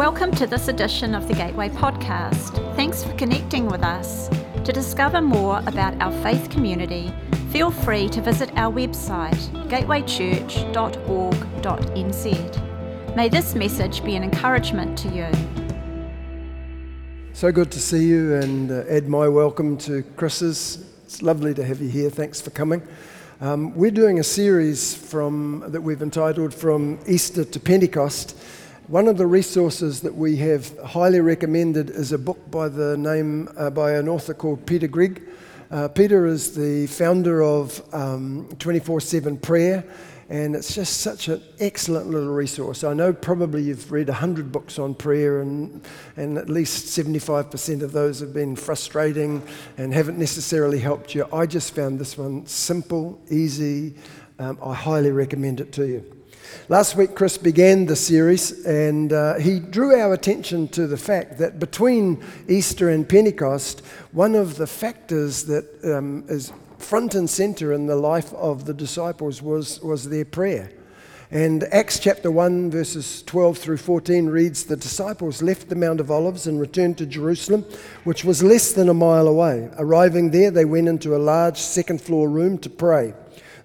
Welcome to this edition of the Gateway Podcast. Thanks for connecting with us. To discover more about our faith community, feel free to visit our website, gatewaychurch.org.nz. May this message be an encouragement to you. So good to see you and uh, add my welcome to Chris's. It's lovely to have you here. Thanks for coming. Um, we're doing a series from, that we've entitled From Easter to Pentecost. One of the resources that we have highly recommended is a book by the name uh, by an author called Peter Greig. Uh, Peter is the founder of um, 24 um, 7 Prayer, and it's just such an excellent little resource. I know probably you've read 100 books on prayer, and, and at least 75% of those have been frustrating and haven't necessarily helped you. I just found this one simple, easy. Um, I highly recommend it to you. Last week, Chris began the series, and uh, he drew our attention to the fact that between Easter and Pentecost, one of the factors that um, is front and center in the life of the disciples was, was their prayer. And Acts chapter 1, verses 12 through 14 reads The disciples left the Mount of Olives and returned to Jerusalem, which was less than a mile away. Arriving there, they went into a large second floor room to pray.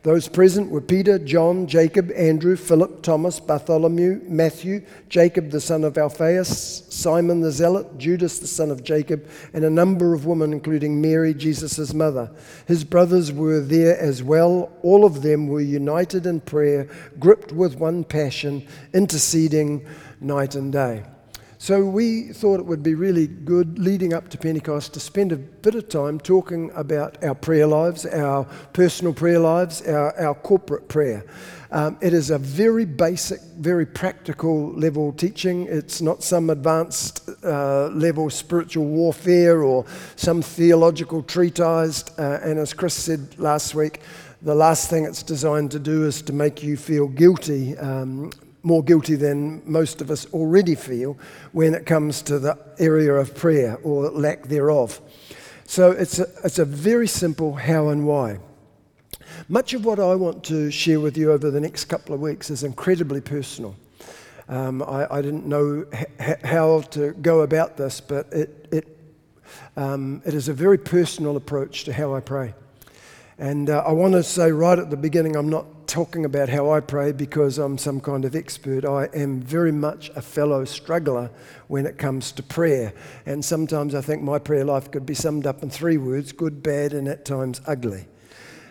Those present were Peter, John, Jacob, Andrew, Philip, Thomas, Bartholomew, Matthew, Jacob the son of Alphaeus, Simon the Zealot, Judas the son of Jacob, and a number of women, including Mary, Jesus' mother. His brothers were there as well. All of them were united in prayer, gripped with one passion, interceding night and day. So we thought it would be really good leading up to Pentecost to spend a bit of time talking about our prayer lives, our personal prayer lives, our, our corporate prayer. Um, it is a very basic, very practical level teaching. It's not some advanced uh, level spiritual warfare or some theological treatise. Uh, and as Chris said last week, the last thing it's designed to do is to make you feel guilty um, more guilty than most of us already feel when it comes to the area of prayer or lack thereof. So it's a, it's a very simple how and why. Much of what I want to share with you over the next couple of weeks is incredibly personal. Um, I, I, didn't know how to go about this, but it, it, um, it is a very personal approach to how I pray. And uh, I want to say right at the beginning, I'm not talking about how I pray because I'm some kind of expert. I am very much a fellow struggler when it comes to prayer. And sometimes I think my prayer life could be summed up in three words good, bad, and at times ugly.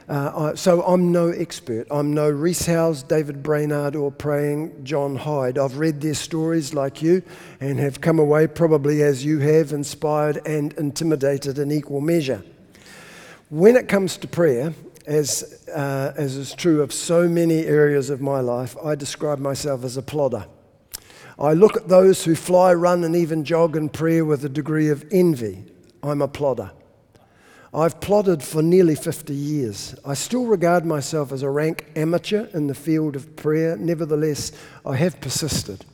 Uh, I, so I'm no expert. I'm no Rees Howells, David Brainerd, or praying John Hyde. I've read their stories like you and have come away probably as you have, inspired and intimidated in equal measure. When it comes to prayer, as, uh, as is true of so many areas of my life, I describe myself as a plodder. I look at those who fly, run, and even jog in prayer with a degree of envy. I'm a plodder. I've plodded for nearly 50 years. I still regard myself as a rank amateur in the field of prayer. Nevertheless, I have persisted.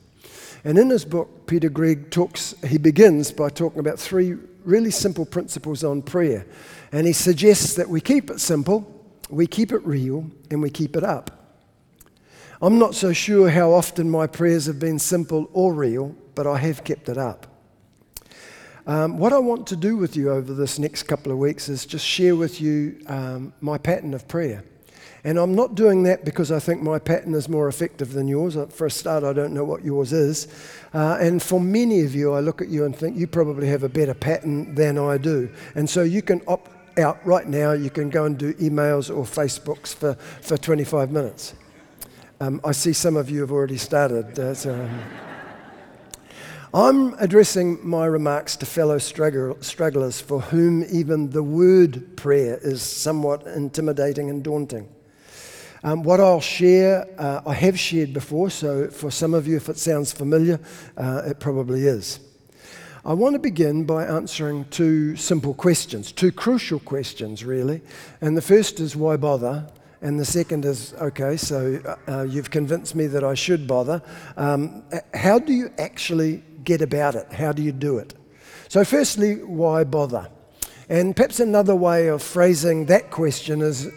And in his book, Peter Greig talks, he begins by talking about three really simple principles on prayer. And he suggests that we keep it simple, we keep it real, and we keep it up. I'm not so sure how often my prayers have been simple or real, but I have kept it up. Um, what I want to do with you over this next couple of weeks is just share with you um, my pattern of prayer. And I'm not doing that because I think my pattern is more effective than yours. Uh, for a start, I don't know what yours is. Uh, and for many of you, I look at you and think you probably have a better pattern than I do. And so you can opt out right now. You can go and do emails or Facebooks for, for 25 minutes. Um, I see some of you have already started. Uh, so, um, I'm addressing my remarks to fellow strugglers for whom even the word prayer is somewhat intimidating and daunting. Um, what I'll share, uh, I have shared before, so for some of you, if it sounds familiar, uh, it probably is. I want to begin by answering two simple questions, two crucial questions, really. And the first is why bother? And the second is okay, so uh, uh, you've convinced me that I should bother. Um, how do you actually get about it? How do you do it? So, firstly, why bother? And perhaps another way of phrasing that question is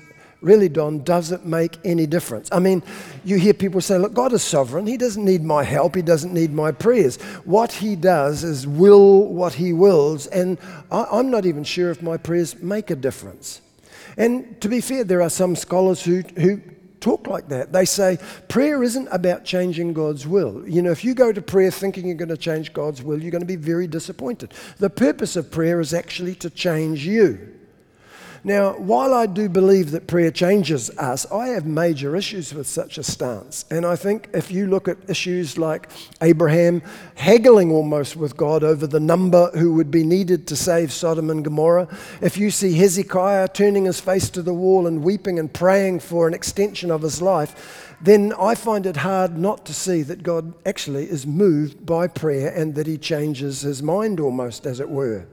really, Don, does it make any difference? I mean, you hear people say, look, God is sovereign. He doesn't need my help. He doesn't need my prayers. What He does is will what He wills. And I, I'm not even sure if my prayers make a difference. And to be fair, there are some scholars who, who talk like that. They say prayer isn't about changing God's will. You know, if you go to prayer thinking you're going to change God's will, you're going to be very disappointed. The purpose of prayer is actually to change you. Now, while I do believe that prayer changes us, I have major issues with such a stance. And I think if you look at issues like Abraham haggling almost with God over the number who would be needed to save Sodom and Gomorrah, if you see Hezekiah turning his face to the wall and weeping and praying for an extension of his life, then I find it hard not to see that God actually is moved by prayer and that he changes his mind almost, as it were.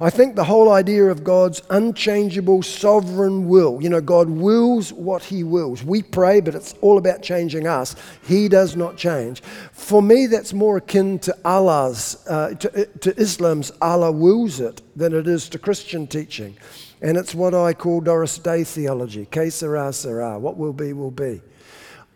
I think the whole idea of God's unchangeable sovereign will, you know, God wills what He wills. We pray, but it's all about changing us. He does not change. For me, that's more akin to Allah's, uh, to, to Islam's Allah wills it than it is to Christian teaching. And it's what I call Doris Day theology. Que sera, sera. What will be, will be.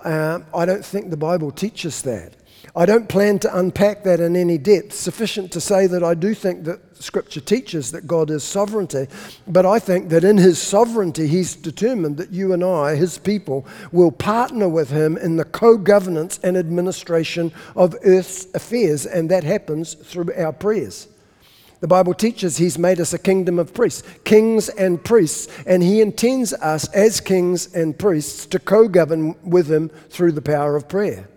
Uh, I don't think the Bible teaches that. I don't plan to unpack that in any depth. Sufficient to say that I do think that Scripture teaches that God is sovereignty, but I think that in His sovereignty, He's determined that you and I, His people, will partner with Him in the co governance and administration of earth's affairs, and that happens through our prayers. The Bible teaches He's made us a kingdom of priests, kings and priests, and He intends us as kings and priests to co govern with Him through the power of prayer.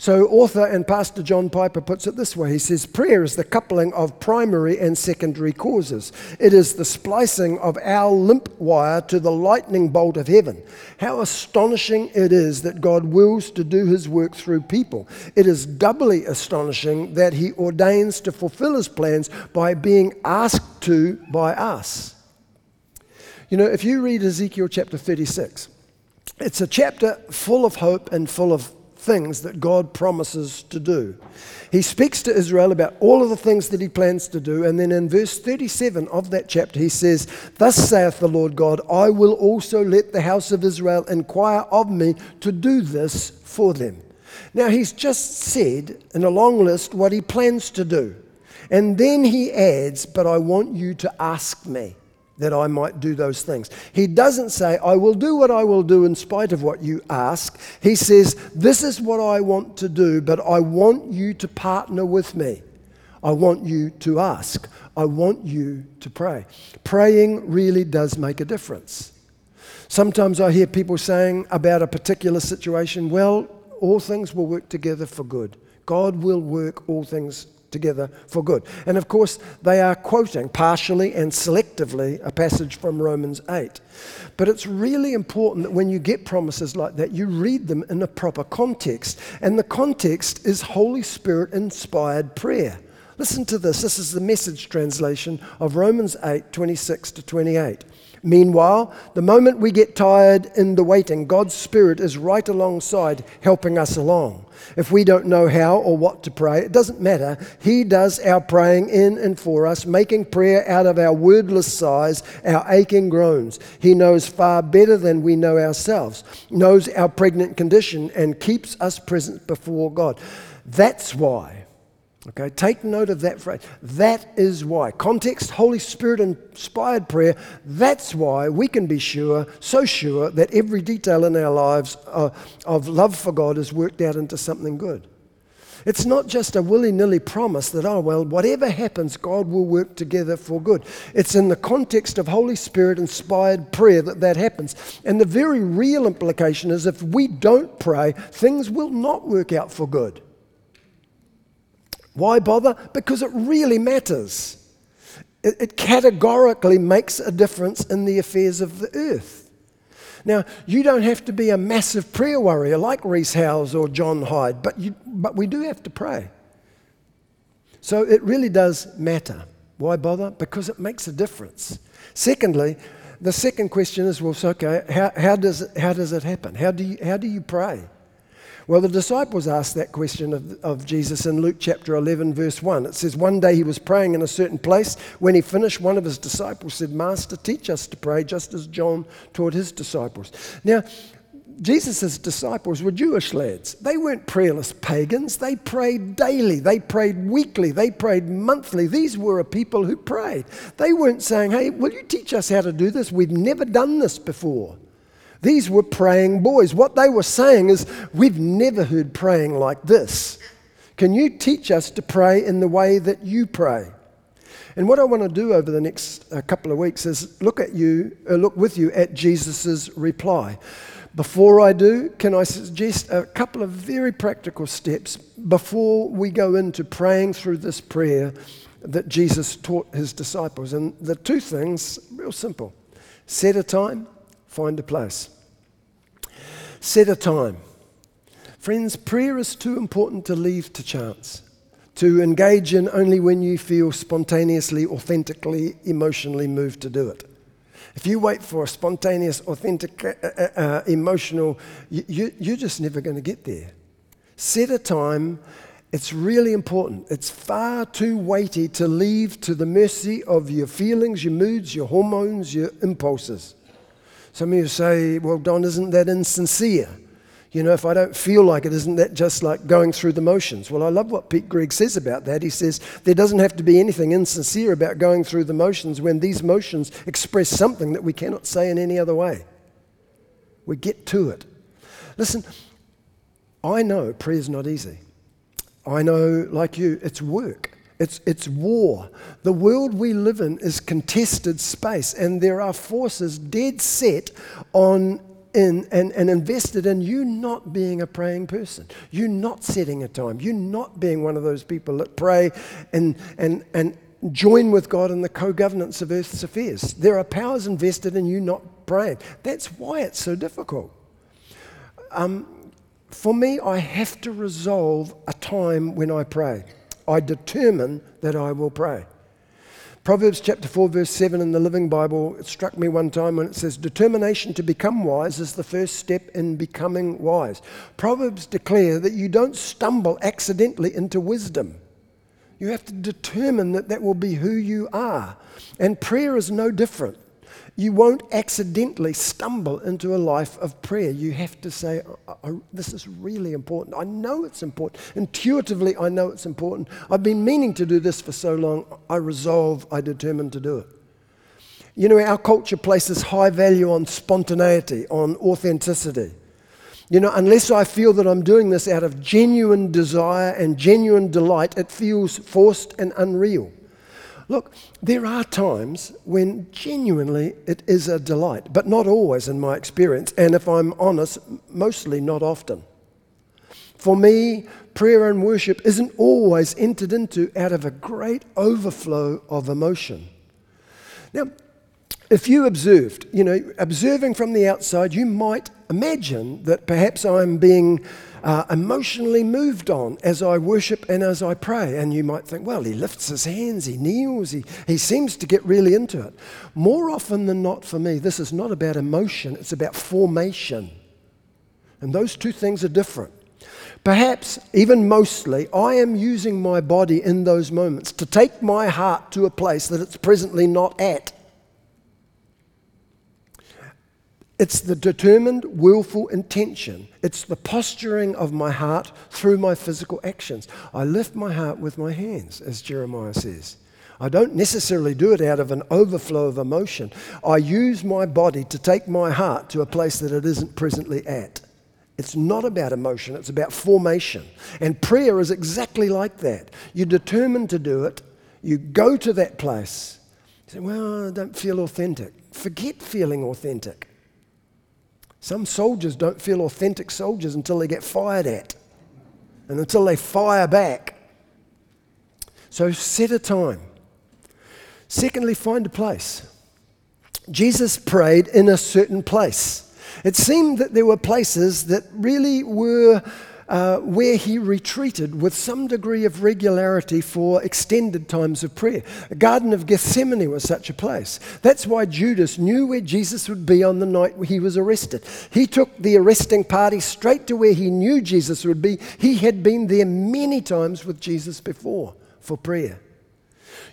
So, author and pastor John Piper puts it this way He says, Prayer is the coupling of primary and secondary causes. It is the splicing of our limp wire to the lightning bolt of heaven. How astonishing it is that God wills to do his work through people. It is doubly astonishing that he ordains to fulfill his plans by being asked to by us. You know, if you read Ezekiel chapter 36, it's a chapter full of hope and full of things that God promises to do. He speaks to Israel about all of the things that he plans to do, and then in verse 37 of that chapter, he says, Thus saith the Lord God, I will also let the house of Israel inquire of me to do this for them. Now, he's just said in a long list what he plans to do. And then he adds, But I want you to ask me that I might do those things. He doesn't say, I will do what I will do in spite of what you ask. He says, This is what I want to do, but I want you to partner with me. I want you to ask. I want you to pray. Praying really does make a difference. Sometimes I hear people saying about a particular situation, well, all things will work together for good. God will work all things together for good. And of course, they are quoting partially and selectively a passage from Romans 8. But it's really important that when you get promises like that, you read them in a proper context. And the context is Holy Spirit inspired prayer. Listen to this. This is the message translation of Romans 8 26 to 28. Meanwhile, the moment we get tired in the waiting, God's Spirit is right alongside helping us along. If we don't know how or what to pray, it doesn't matter. He does our praying in and for us, making prayer out of our wordless sighs, our aching groans. He knows far better than we know ourselves, knows our pregnant condition, and keeps us present before God. That's why Okay, take note of that phrase. That is why. Context, Holy Spirit inspired prayer. That's why we can be sure, so sure, that every detail in our lives uh, of love for God is worked out into something good. It's not just a willy nilly promise that, oh, well, whatever happens, God will work together for good. It's in the context of Holy Spirit inspired prayer that that happens. And the very real implication is if we don't pray, things will not work out for good. Why bother? Because it really matters. It, it, categorically makes a difference in the affairs of the earth. Now, you don't have to be a massive prayer warrior like Rees Howells or John Hyde, but, you, but we do have to pray. So it really does matter. Why bother? Because it makes a difference. Secondly, the second question is well, okay, how, how, does, it, how does it happen? How do, you, how do you pray? Well, the disciples asked that question of, of Jesus in Luke chapter 11, verse 1. It says, One day he was praying in a certain place. When he finished, one of his disciples said, Master, teach us to pray, just as John taught his disciples. Now, Jesus' disciples were Jewish lads. They weren't prayerless pagans. They prayed daily. They prayed weekly. They prayed monthly. These were a people who prayed. They weren't saying, Hey, will you teach us how to do this? We've never done this before. These were praying boys. What they were saying is, We've never heard praying like this. Can you teach us to pray in the way that you pray? And what I want to do over the next uh, couple of weeks is look at you, uh, look with you at Jesus' reply. Before I do, can I suggest a couple of very practical steps before we go into praying through this prayer that Jesus taught his disciples? And the two things, real simple set a time, find a place. Set a time. Friends, prayer is too important to leave to chance, to engage in only when you feel spontaneously, authentically, emotionally moved to do it. If you wait for a spontaneous, authentic, uh, uh, uh emotional, you, you're just never going to get there. Set a time. It's really important. It's far too weighty to leave to the mercy of your feelings, your moods, your hormones, your impulses. Some of you say, well, Don, isn't that insincere? You know, if I don't feel like it, isn't that just like going through the motions? Well, I love what Pete Greig says about that. He says there doesn't have to be anything insincere about going through the motions when these motions express something that we cannot say in any other way. We get to it. Listen, I know prayer's not easy. I know, like you, it's work. It's, it's war. The world we live in is contested space, and there are forces dead set on in and, and invested in you not being a praying person, you not setting a time, you not being one of those people that pray and, and, and join with God in the co governance of earth's affairs. There are powers invested in you not praying. That's why it's so difficult. Um, for me, I have to resolve a time when I pray. I determine that I will pray. Proverbs chapter 4, verse 7 in the Living Bible, it struck me one time when it says, Determination to become wise is the first step in becoming wise. Proverbs declare that you don't stumble accidentally into wisdom. You have to determine that that will be who you are. And prayer is no different. You won't accidentally stumble into a life of prayer. You have to say, oh, oh, oh, This is really important. I know it's important. Intuitively, I know it's important. I've been meaning to do this for so long. I resolve, I determine to do it. You know, our culture places high value on spontaneity, on authenticity. You know, unless I feel that I'm doing this out of genuine desire and genuine delight, it feels forced and unreal. Look, there are times when genuinely it is a delight, but not always in my experience. And if I'm honest, mostly not often. For me, prayer and worship isn't always entered into out of a great overflow of emotion. Now, if you observed, you know, observing from the outside, you might imagine that perhaps I'm being uh, emotionally moved on as I worship and as I pray. And you might think, well, he lifts his hands, he kneels, he, he seems to get really into it. More often than not, for me, this is not about emotion, it's about formation. And those two things are different. Perhaps, even mostly, I am using my body in those moments to take my heart to a place that it's presently not at. It's the determined, willful intention. It's the posturing of my heart through my physical actions. I lift my heart with my hands, as Jeremiah says. I don't necessarily do it out of an overflow of emotion. I use my body to take my heart to a place that it isn't presently at. It's not about emotion, it's about formation. And prayer is exactly like that. You're determined to do it, you go to that place. You say, Well, I don't feel authentic. Forget feeling authentic. Some soldiers don't feel authentic soldiers until they get fired at and until they fire back. So set a time. Secondly, find a place. Jesus prayed in a certain place. It seemed that there were places that really were uh, where he retreated with some degree of regularity for extended times of prayer. The Garden of Gethsemane was such a place. That's why Judas knew where Jesus would be on the night he was arrested. He took the arresting party straight to where he knew Jesus would be. He had been there many times with Jesus before for prayer.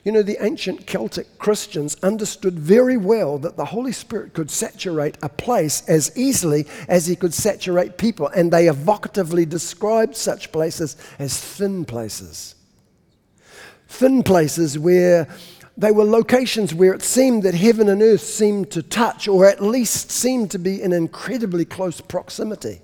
You know, the ancient Celtic Christians understood very well that the Holy Spirit could saturate a place as easily as he could saturate people, and they evocatively described such places as thin places. Thin places where they were locations where it seemed that heaven and earth seemed to touch, or at least seemed to be in incredibly close proximity.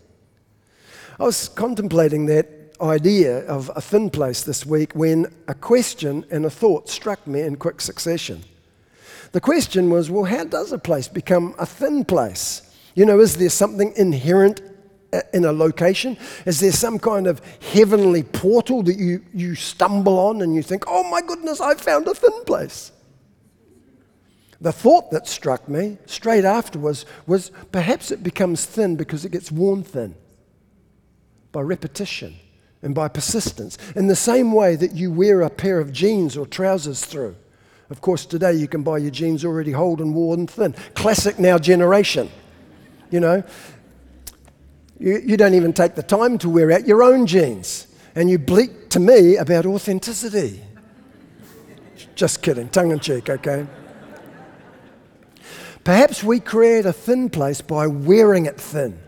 I was contemplating that idea of a thin place this week when a question and a thought struck me in quick succession. The question was well, how does a place become a thin place? You know, is there something inherent uh, in a location? Is there some kind of heavenly portal that you, you stumble on and you think, oh my goodness, I found a thin place? The thought that struck me straight afterwards was perhaps it becomes thin because it gets worn thin by repetition and by persistence. In the same way that you wear a pair of jeans or trousers through. Of course, today you can buy your jeans already old and worn and thin. Classic now generation. You know, you, you don't even take the time to wear out your own jeans. And you bleat to me about authenticity. Just kidding, tongue in cheek, okay? Perhaps we create a thin place by wearing it thin.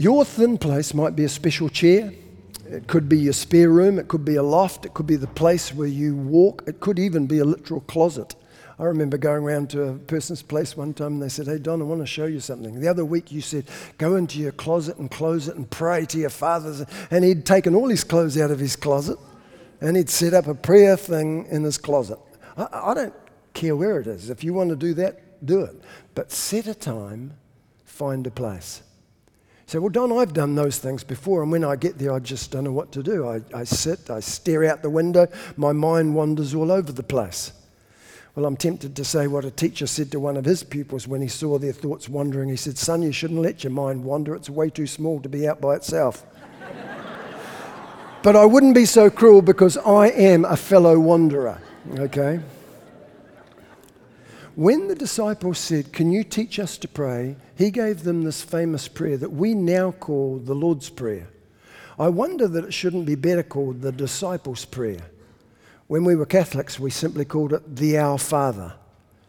Your thin place might be a special chair. It could be your spare room. It could be a loft. It could be the place where you walk. It could even be a literal closet. I remember going around to a person's place one time and they said, Hey, Don, I want to show you something. The other week you said, Go into your closet and close it and pray to your father's. And he'd taken all his clothes out of his closet and he'd set up a prayer thing in his closet. I, I don't care where it is. If you want to do that, do it. But set a time, find a place say, Well, Don, I've done those things before, and when I get there, I just don't know what to do. I, I sit, I stare out the window, my mind wanders all over the place. Well, I'm tempted to say what a teacher said to one of his pupils when he saw their thoughts wandering. He said, Son, you shouldn't let your mind wander. It's way too small to be out by itself. but I wouldn't be so cruel because I am a fellow wanderer, okay? When the disciples said, Can you teach us to pray? he gave them this famous prayer that we now call the Lord's Prayer. I wonder that it shouldn't be better called the disciples' prayer. When we were Catholics, we simply called it the Our Father.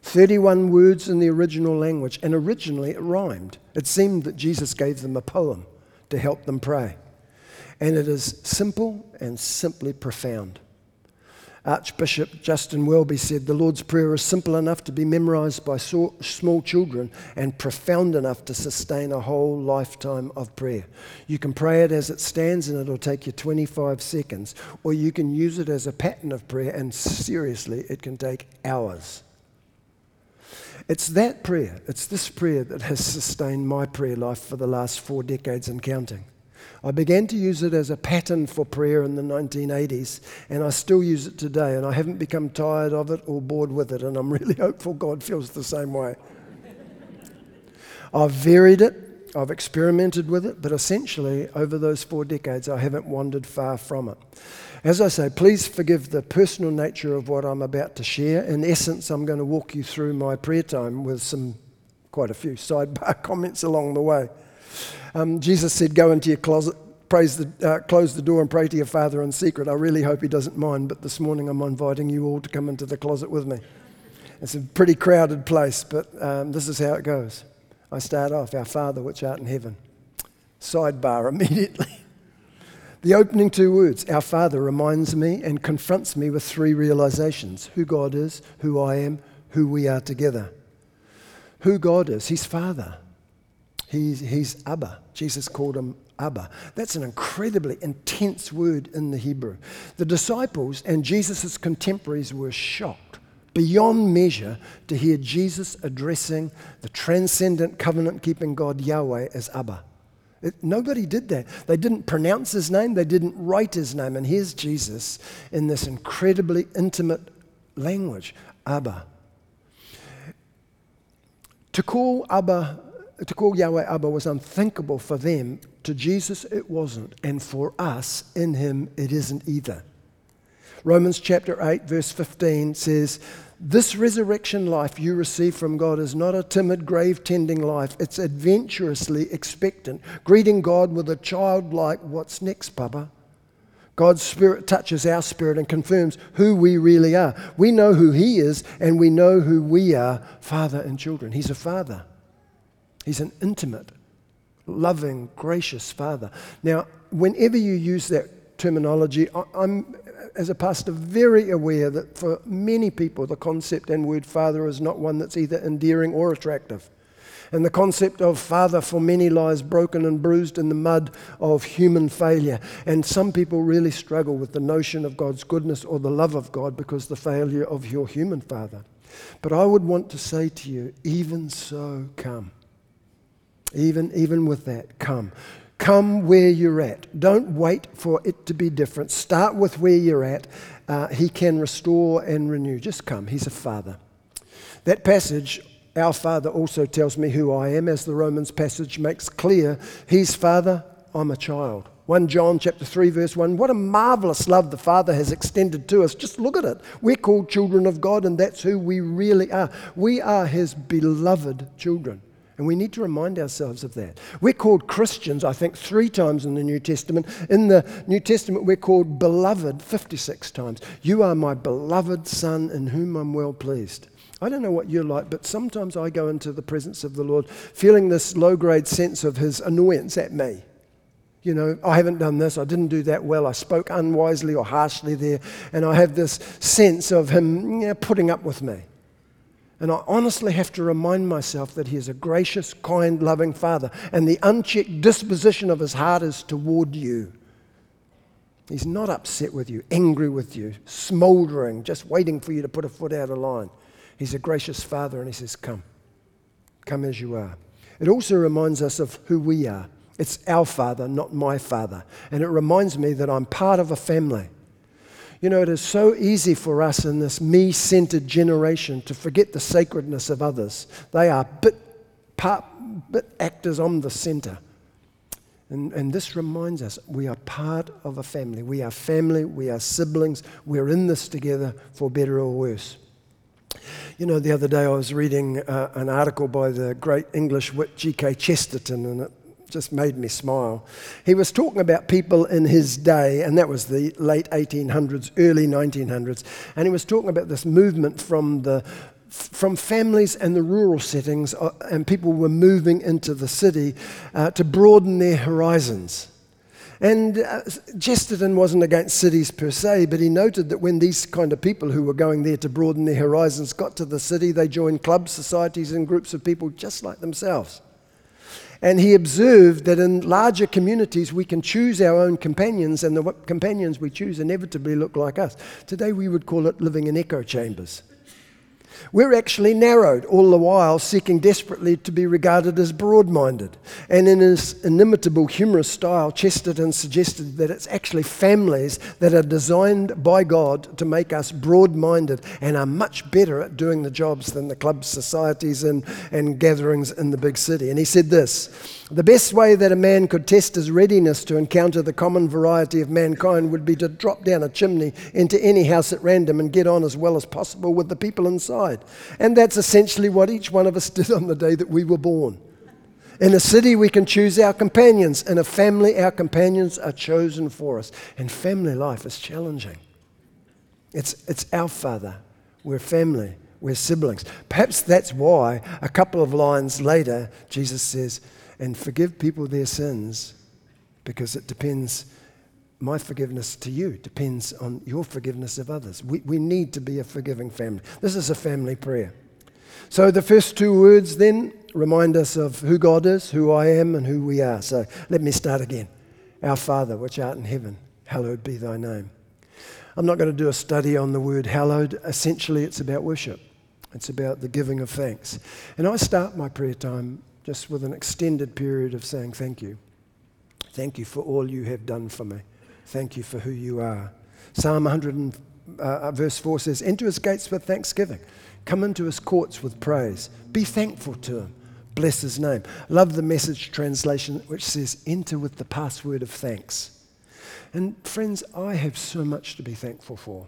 31 words in the original language, and originally it rhymed. It seemed that Jesus gave them a poem to help them pray. And it is simple and simply profound. Archbishop Justin Welby said the Lord's Prayer is simple enough to be memorized by so, small children and profound enough to sustain a whole lifetime of prayer. You can pray it as it stands and it'll take you 25 seconds, or you can use it as a pattern of prayer, and seriously, it can take hours. It's that prayer, it's this prayer that has sustained my prayer life for the last four decades and counting. I began to use it as a pattern for prayer in the 1980s, and I still use it today, and I haven't become tired of it or bored with it, and I'm really hopeful God feels the same way. I've varied it, I've experimented with it, but essentially, over those four decades, I haven't wandered far from it. As I say, please forgive the personal nature of what I'm about to share. In essence, I'm going to walk you through my prayer time with some, quite a few sidebar comments along the way. Um, Jesus said, Go into your closet, the, uh, close the door, and pray to your Father in secret. I really hope he doesn't mind, but this morning I'm inviting you all to come into the closet with me. It's a pretty crowded place, but um, this is how it goes. I start off, Our Father which art in heaven. Sidebar immediately. The opening two words, Our Father, reminds me and confronts me with three realizations who God is, who I am, who we are together. Who God is, He's Father. He's, he's Abba. Jesus called him Abba. That's an incredibly intense word in the Hebrew. The disciples and Jesus' contemporaries were shocked beyond measure to hear Jesus addressing the transcendent covenant keeping God Yahweh as Abba. It, nobody did that. They didn't pronounce his name, they didn't write his name. And here's Jesus in this incredibly intimate language Abba. To call Abba to call Yahweh Abba was unthinkable for them. To Jesus, it wasn't. And for us, in him, it isn't either. Romans chapter 8, verse 15 says, This resurrection life you receive from God is not a timid, grave tending life. It's adventurously expectant, greeting God with a childlike, What's next, Papa? God's Spirit touches our spirit and confirms who we really are. We know who He is, and we know who we are, father and children. He's a father, He's an intimate, loving, gracious father. Now, whenever you use that terminology, I'm, as a pastor, very aware that for many people, the concept and word father is not one that's either endearing or attractive. And the concept of father for many lies broken and bruised in the mud of human failure. And some people really struggle with the notion of God's goodness or the love of God because the failure of your human father. But I would want to say to you, even so, come. Even, even with that, come. Come where you're at. Don't wait for it to be different. Start with where you're at. Uh, he can restore and renew. Just come. He's a father. That passage our Father also tells me who I am, as the Romans passage makes clear. He's Father, I'm a child. 1 John chapter 3 verse 1 what a marvelous love the father has extended to us just look at it we're called children of God and that's who we really are we are his beloved children and we need to remind ourselves of that. We're called Christians, I think, three times in the New Testament. In the New Testament, we're called beloved 56 times. You are my beloved Son in whom I'm well pleased. I don't know what you're like, but sometimes I go into the presence of the Lord feeling this low grade sense of His annoyance at me. You know, I haven't done this, I didn't do that well, I spoke unwisely or harshly there, and I have this sense of Him you know, putting up with me. And I honestly have to remind myself that He is a gracious, kind, loving Father, and the unchecked disposition of His heart is toward you. He's not upset with you, angry with you, smoldering, just waiting for you to put a foot out of line. He's a gracious Father, and He says, Come. Come as you are. It also reminds us of who we are. It's our Father, not my Father. And it reminds me that I'm part of a family. You know, it is so easy for us in this me centered generation to forget the sacredness of others. They are bit, part, bit actors on the center. And, and this reminds us we are part of a family. We are family, we are siblings, we're in this together for better or worse. You know, the other day I was reading uh, an article by the great English wit G.K. Chesterton, and it just made me smile. He was talking about people in his day, and that was the late 1800s, early 1900s, and he was talking about this movement from the from families and the rural settings, uh, and people were moving into the city uh, to broaden their horizons. And uh, Chesterton wasn't against cities per se, but he noted that when these kind of people who were going there to broaden their horizons got to the city, they joined clubs, societies, and groups of people just like themselves. And he observed that in larger communities, we can choose our own companions, and the companions we choose inevitably look like us. Today, we would call it living in echo chambers. We're actually narrowed, all the while seeking desperately to be regarded as broad minded. And in his inimitable humorous style, Chesterton suggested that it's actually families that are designed by God to make us broad minded and are much better at doing the jobs than the clubs, societies, and, and gatherings in the big city. And he said this The best way that a man could test his readiness to encounter the common variety of mankind would be to drop down a chimney into any house at random and get on as well as possible with the people inside. And that's essentially what each one of us did on the day that we were born. In a city, we can choose our companions. In a family, our companions are chosen for us. And family life is challenging. It's, it's our father. We're family. We're siblings. Perhaps that's why a couple of lines later, Jesus says, and forgive people their sins because it depends my forgiveness to you depends on your forgiveness of others. We, we need to be a forgiving family. This is a family prayer. So the first two words then remind us of who God is, who I am, and who we are. So let me start again. Our Father, which art in heaven, hallowed be thy name. I'm not going to do a study on the word hallowed. Essentially, it's about worship, it's about the giving of thanks. And I start my prayer time just with an extended period of saying thank you. Thank you for all you have done for me. Thank you for who you are. Psalm 100, uh, uh, verse 4 says, Enter his gates with thanksgiving, come into his courts with praise. Be thankful to him, Bless his name. Love the message translation which says, enter with the password of thanks. And friends, I have so much to be thankful for.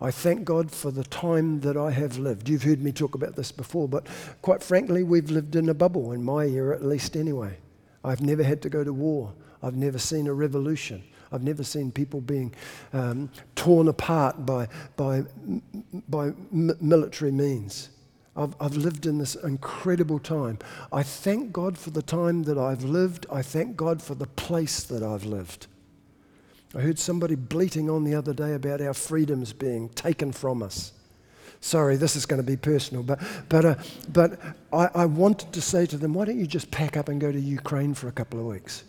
I thank God for the time that I have lived. You've heard me talk about this before, but quite frankly, we've lived in a bubble, in my era at least anyway. I've never had to go to war. I've never seen a revolution. I've never seen people being um, torn apart by, by, by m- military means. I've, I've lived in this incredible time. I thank God for the time that I've lived. I thank God for the place that I've lived. I heard somebody bleating on the other day about our freedoms being taken from us. Sorry, this is going to be personal, but, but, uh, but I, I wanted to say to them, why don't you just pack up and go to Ukraine for a couple of weeks?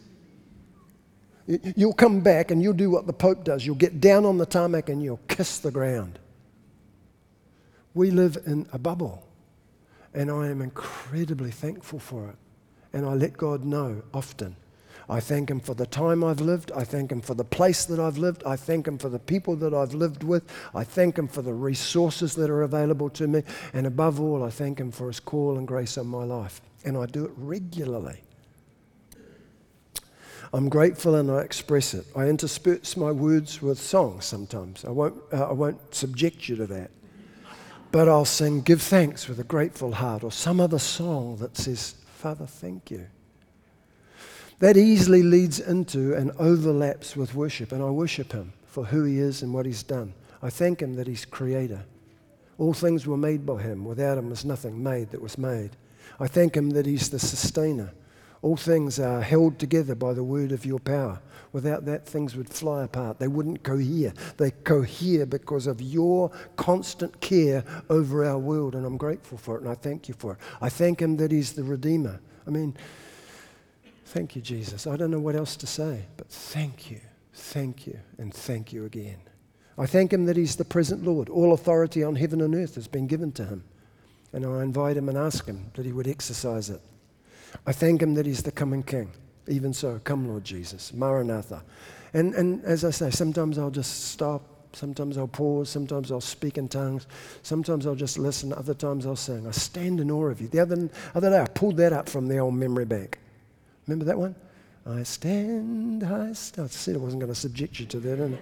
You'll come back and you'll do what the Pope does. You'll get down on the tarmac and you'll kiss the ground. We live in a bubble, and I am incredibly thankful for it. And I let God know often I thank Him for the time I've lived. I thank Him for the place that I've lived. I thank Him for the people that I've lived with. I thank Him for the resources that are available to me. And above all, I thank Him for His call and grace on my life. And I do it regularly. I'm grateful and I express it. I intersperse my words with songs sometimes. I won't, uh, I won't subject you to that. But I'll sing, Give Thanks with a Grateful Heart, or some other song that says, Father, thank you. That easily leads into and overlaps with worship, and I worship Him for who He is and what He's done. I thank Him that He's Creator. All things were made by Him. Without Him was nothing made that was made. I thank Him that He's the sustainer. All things are held together by the word of your power. Without that, things would fly apart. They wouldn't cohere. They cohere because of your constant care over our world, and I'm grateful for it, and I thank you for it. I thank Him that He's the Redeemer. I mean, Thank you, Jesus. I don't know what else to say, but thank you, thank you, and thank you again. I thank him that he's the present Lord. All authority on heaven and earth has been given to him. And I invite him and ask him that he would exercise it. I thank him that he's the coming king. Even so, come, Lord Jesus. Maranatha. And, and as I say, sometimes I'll just stop. Sometimes I'll pause. Sometimes I'll speak in tongues. Sometimes I'll just listen. Other times I'll sing. I stand in awe of you. The other, other day I pulled that up from the old memory bank. Remember that one? I stand, I, st- I said I wasn't going to subject you to that.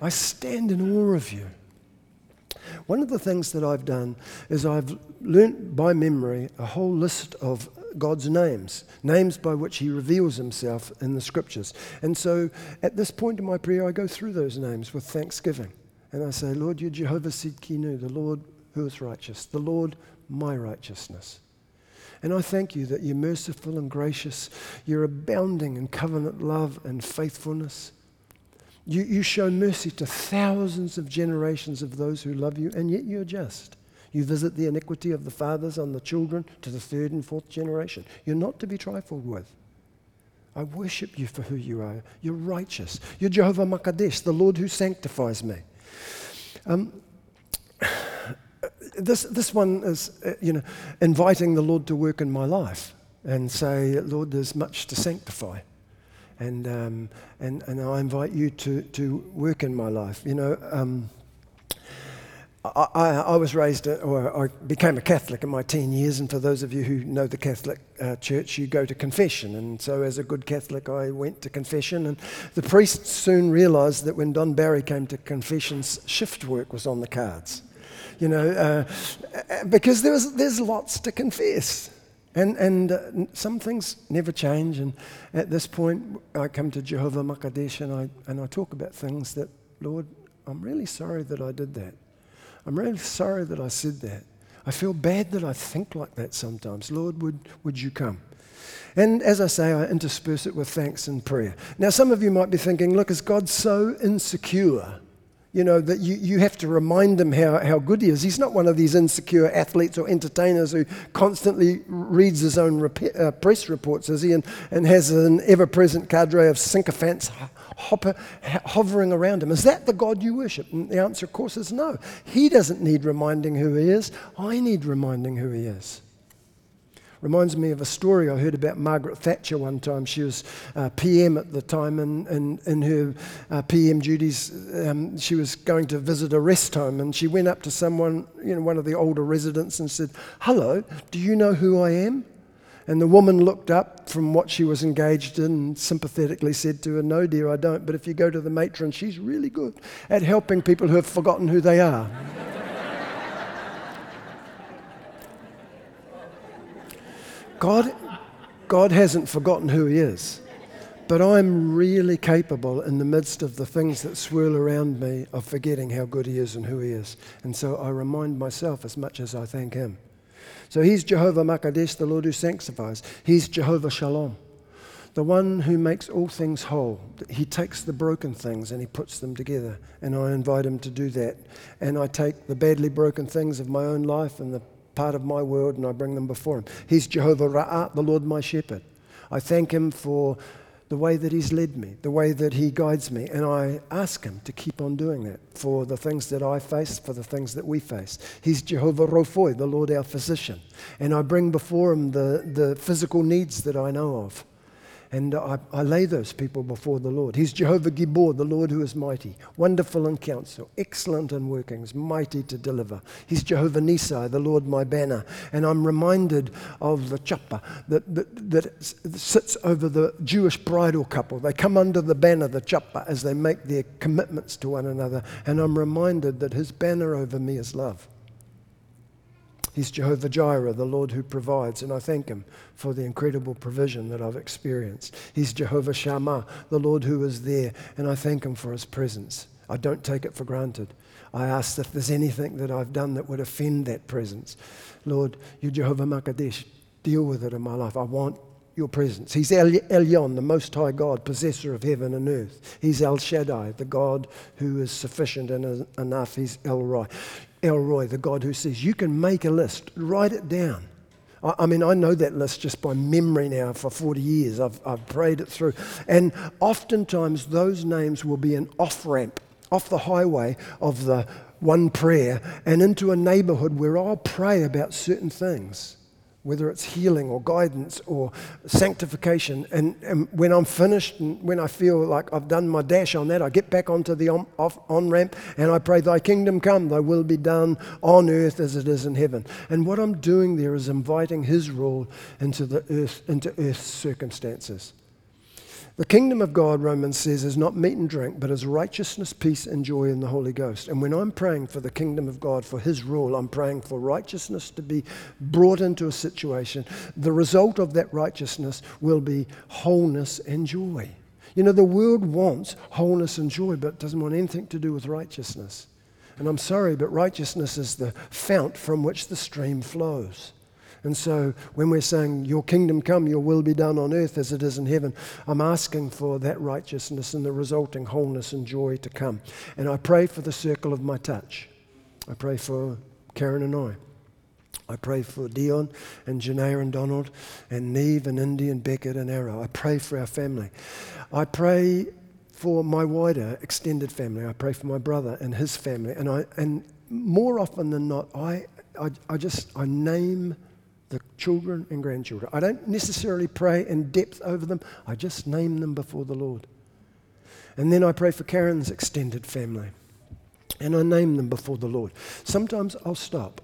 I stand in awe of you. One of the things that I've done is I've learnt by memory a whole list of God's names, names by which He reveals Himself in the Scriptures. And so at this point in my prayer, I go through those names with thanksgiving. And I say, Lord, you're Jehovah Tsidkenu, the Lord who is righteous, the Lord my righteousness. And I thank you that you're merciful and gracious. You're abounding in covenant love and faithfulness. You, you show mercy to thousands of generations of those who love you, and yet you're just. You visit the iniquity of the fathers on the children to the third and fourth generation. You're not to be trifled with. I worship you for who you are. You're righteous. You're Jehovah Makadesh, the Lord who sanctifies me. Um, this, this one is, uh, you know, inviting the Lord to work in my life and say, Lord, there's much to sanctify. And, um, and, and I invite you to, to work in my life. You know, um, I, I, I, was raised, uh, or I became a Catholic in my teen years, and for those of you who know the Catholic uh, Church, you go to confession. And so, as a good Catholic, I went to confession, and the priest soon realized that when Don Barry came to confessions, shift work was on the cards you know, uh, because there's, there's lots to confess. And, and uh, some things never change. And at this point, I come to Jehovah Makadesh and I, and I talk about things that, Lord, I'm really sorry that I did that. I'm really sorry that I said that. I feel bad that I think like that sometimes. Lord, would, would you come? And as I say, I intersperse it with thanks and prayer. Now, some of you might be thinking, look, is God so insecure you know, that you, you have to remind him how, how good he is. He's not one of these insecure athletes or entertainers who constantly reads his own rep- uh, press reports, is he? And, and has an ever present cadre of sycophants hopper, hovering around him. Is that the God you worship? And the answer, of course, is no. He doesn't need reminding who he is. I need reminding who he is. Reminds me of a story I heard about Margaret Thatcher one time. She was uh, PM at the time, and in, in, her uh, PM duties, um, she was going to visit a rest home, and she went up to someone, you know, one of the older residents, and said, "Hello, do you know who I am?" And the woman looked up from what she was engaged in and sympathetically said to her, No, dear, I don't. But if you go to the matron, she's really good at helping people who have forgotten who they are. God, God hasn't forgotten who He is. But I'm really capable in the midst of the things that swirl around me of forgetting how good He is and who He is. And so I remind myself as much as I thank Him. So He's Jehovah Makadesh, the Lord who sanctifies. He's Jehovah Shalom, the one who makes all things whole. He takes the broken things and He puts them together. And I invite Him to do that. And I take the badly broken things of my own life and the part of my world and I bring them before Him. He's Jehovah Ra'ah, the Lord my shepherd. I thank Him for the way that He's led me, the way that He guides me, and I ask Him to keep on doing that for the things that I face, for the things that we face. He's Jehovah Rophoi, the Lord our physician, and I bring before Him the, the physical needs that I know of. And I, I, lay those people before the Lord. He's Jehovah Gibor, the Lord who is mighty, wonderful in counsel, excellent in workings, mighty to deliver. He's Jehovah Nisai, the Lord my banner. And I'm reminded of the chuppah that, that, that sits over the Jewish bridal couple. They come under the banner, the chuppah, as they make their commitments to one another. And I'm reminded that his banner over me is love. He's Jehovah Jireh, the Lord who provides, and I thank Him for the incredible provision that I've experienced. He's Jehovah Shammah, the Lord who is there, and I thank Him for His presence. I don't take it for granted. I ask if there's anything that I've done that would offend that presence. Lord, you Jehovah Makadesh, deal with it in my life. I want your presence. He's El- Elyon, the Most High God, possessor of heaven and earth. He's El Shaddai, the God who is sufficient and enough. He's El Roi. El Roi, the God who says, You can make a list, write it down. I, I mean, I know that list just by memory now for 40 years. I've, I've prayed it through. And oftentimes, those names will be an off ramp, off the highway of the one prayer, and into a neighborhood where I'll pray about certain things whether it's healing or guidance or sanctification. And, and, when I'm finished and when I feel like I've done my dash on that, I get back onto the on, on ramp and I pray, Thy kingdom come, Thy will be done on earth as it is in heaven. And what I'm doing there is inviting His rule into the earth, into earth's circumstances. The kingdom of God, Romans says, is not meat and drink, but is righteousness, peace, and joy in the Holy Ghost. And when I'm praying for the kingdom of God, for His rule, I'm praying for righteousness to be brought into a situation. The result of that righteousness will be wholeness and joy. You know, the world wants wholeness and joy, but it doesn't want anything to do with righteousness. And I'm sorry, but righteousness is the fount from which the stream flows. And so when we're saying, Your kingdom come, your will be done on earth as it is in heaven, I'm asking for that righteousness and the resulting wholeness and joy to come. And I pray for the circle of my touch. I pray for Karen and I. I pray for Dion and Janae and Donald and Neve and Indy and Beckett and Arrow. I pray for our family. I pray for my wider extended family. I pray for my brother and his family. And, I, and more often than not, I, I, I just I name children and grandchildren. I don't necessarily pray in depth over them, I just name them before the Lord. And then I pray for Karen's extended family. And I name them before the Lord. Sometimes I'll stop.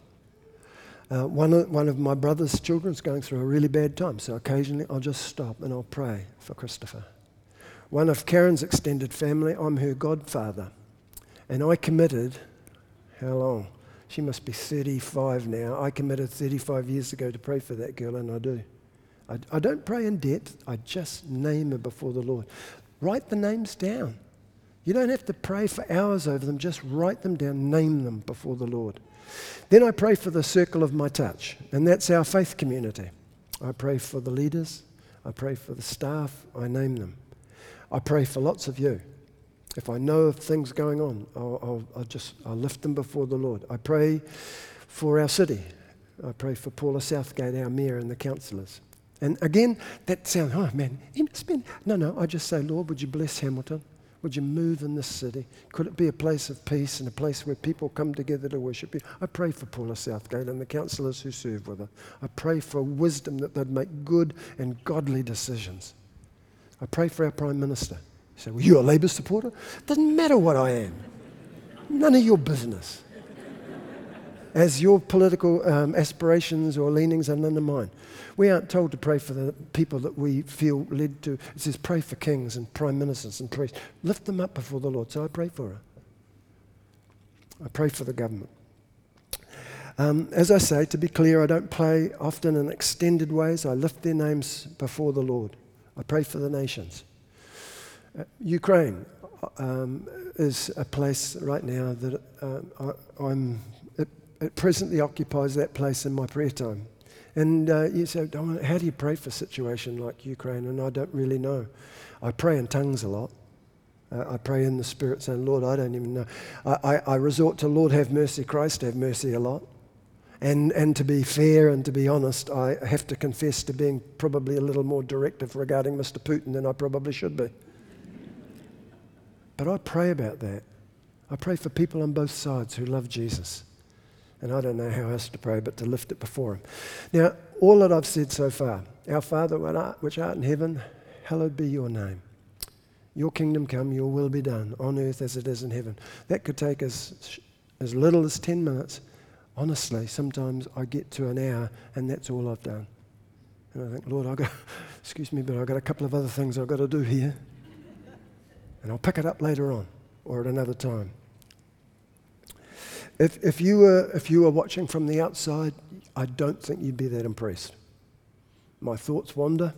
Uh, one, of, one of my brother's children is going through a really bad time, so occasionally I'll just stop and I'll pray for Christopher. One of Karen's extended family, I'm her godfather. And I committed, how long? She must be 35 now. I committed 35 years ago to pray for that girl, and I do. I, I don't pray in depth, I just name her before the Lord. Write the names down. You don't have to pray for hours over them, just write them down, name them before the Lord. Then I pray for the circle of my touch, and that's our faith community. I pray for the leaders, I pray for the staff, I name them. I pray for lots of you. If I know of things going on, I'll, I'll, I'll, just I'll lift them before the Lord. I pray for our city. I pray for Paula Southgate, our mayor, and the councillors. And again, that sounds, oh man, be. No, no, I just say, Lord, would you bless Hamilton? Would you move in this city? Could it be a place of peace and a place where people come together to worship you? I pray for Paula Southgate and the councillors who serve with her. I pray for wisdom that they'd make good and godly decisions. I pray for our Prime Minister. Say, Well, you're a Labour supporter? Doesn't matter what I am. None of your business. As your political um, aspirations or leanings are none of mine. We aren't told to pray for the people that we feel led to. It says pray for kings and prime ministers and priests. Lift them up before the Lord. So I pray for her. I pray for the government. Um, as I say, to be clear, I don't pray often in extended ways. I lift their names before the Lord. I pray for the nations. Uh, Ukraine um, is a place right now that uh, I, am it, it presently occupies that place in my prayer time. And uh, you say, how do you pray for a situation like Ukraine? And I don't really know. I pray in tongues a lot. Uh, I pray in the Spirit saying, Lord, I don't even know. I, I, I, resort to Lord, have mercy, Christ, have mercy a lot. And, and to be fair and to be honest, I have to confess to being probably a little more directive regarding Mr. Putin than I probably should be. But I pray about that. I pray for people on both sides who love Jesus. And I don't know how else to pray but to lift it before Him. Now, all that I've said so far Our Father, which art in heaven, hallowed be your name. Your kingdom come, your will be done on earth as it is in heaven. That could take as, as little as 10 minutes. Honestly, sometimes I get to an hour and that's all I've done. And I think, Lord, I've got, excuse me, but I've got a couple of other things I've got to do here. And I'll pick it up later on or at another time. If, if, you were, if you were watching from the outside, I don't think you'd be that impressed. My thoughts wander.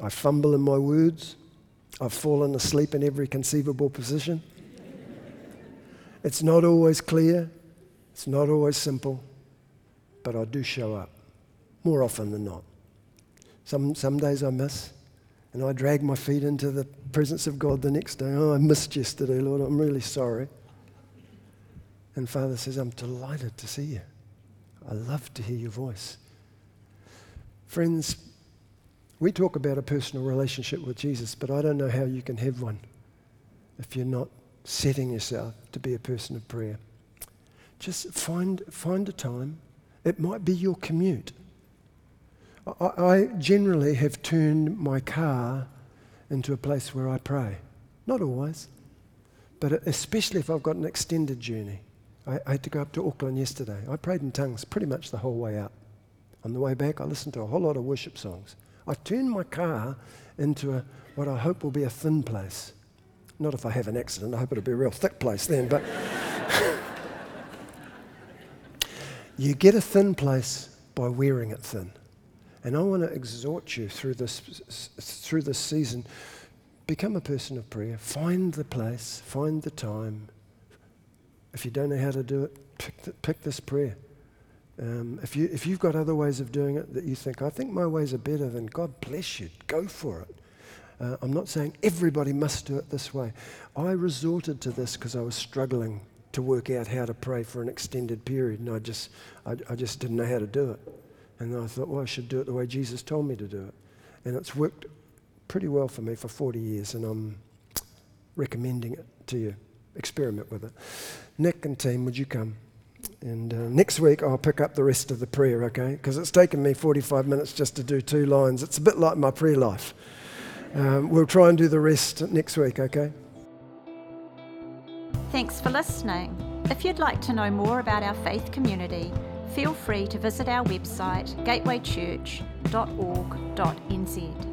I fumble in my words. I've fallen asleep in every conceivable position. it's not always clear. It's not always simple. But I do show up more often than not. Some, some days I miss, and I drag my feet into the presence of God the next day. Oh, I missed yesterday, Lord. I'm really sorry. And Father says, I'm delighted to see you. I love to hear your voice. Friends, we talk about a personal relationship with Jesus, but I don't know how you can have one if you're not setting yourself to be a person of prayer. Just find, find a time. It might be your commute. I, generally have turned my car into a place where I pray. Not always, but especially if I've got an extended journey. I, I, had to go up to Auckland yesterday. I prayed in tongues pretty much the whole way up. On the way back, I listened to a whole lot of worship songs. I turned my car into a, what I hope will be a thin place. Not if I have an accident, I hope it'll be a real thick place then, but you get a thin place by wearing it thin. And I want to exhort you through this, through this season become a person of prayer. Find the place, find the time, if you don't know how to do it, pick, the, pick this prayer. Um, if, you, if you've got other ways of doing it that you think, I think my ways are better, then God bless you. Go for it. Uh, I'm not saying everybody must do it this way. I resorted to this because I was struggling to work out how to pray for an extended period, and I just, I, I just didn't know how to do it. And I thought, well, I should do it the way Jesus told me to do it. And it's worked pretty well for me for 40 years, and I'm recommending it to you experiment with it. Nick and team, would you come? And uh, next week I'll pick up the rest of the prayer, okay? Because it's taken me 45 minutes just to do two lines. It's a bit like my prayer life. Um, we'll try and do the rest next week, okay? Thanks for listening. If you'd like to know more about our faith community, feel free to visit our website gatewaychurch.org.nz.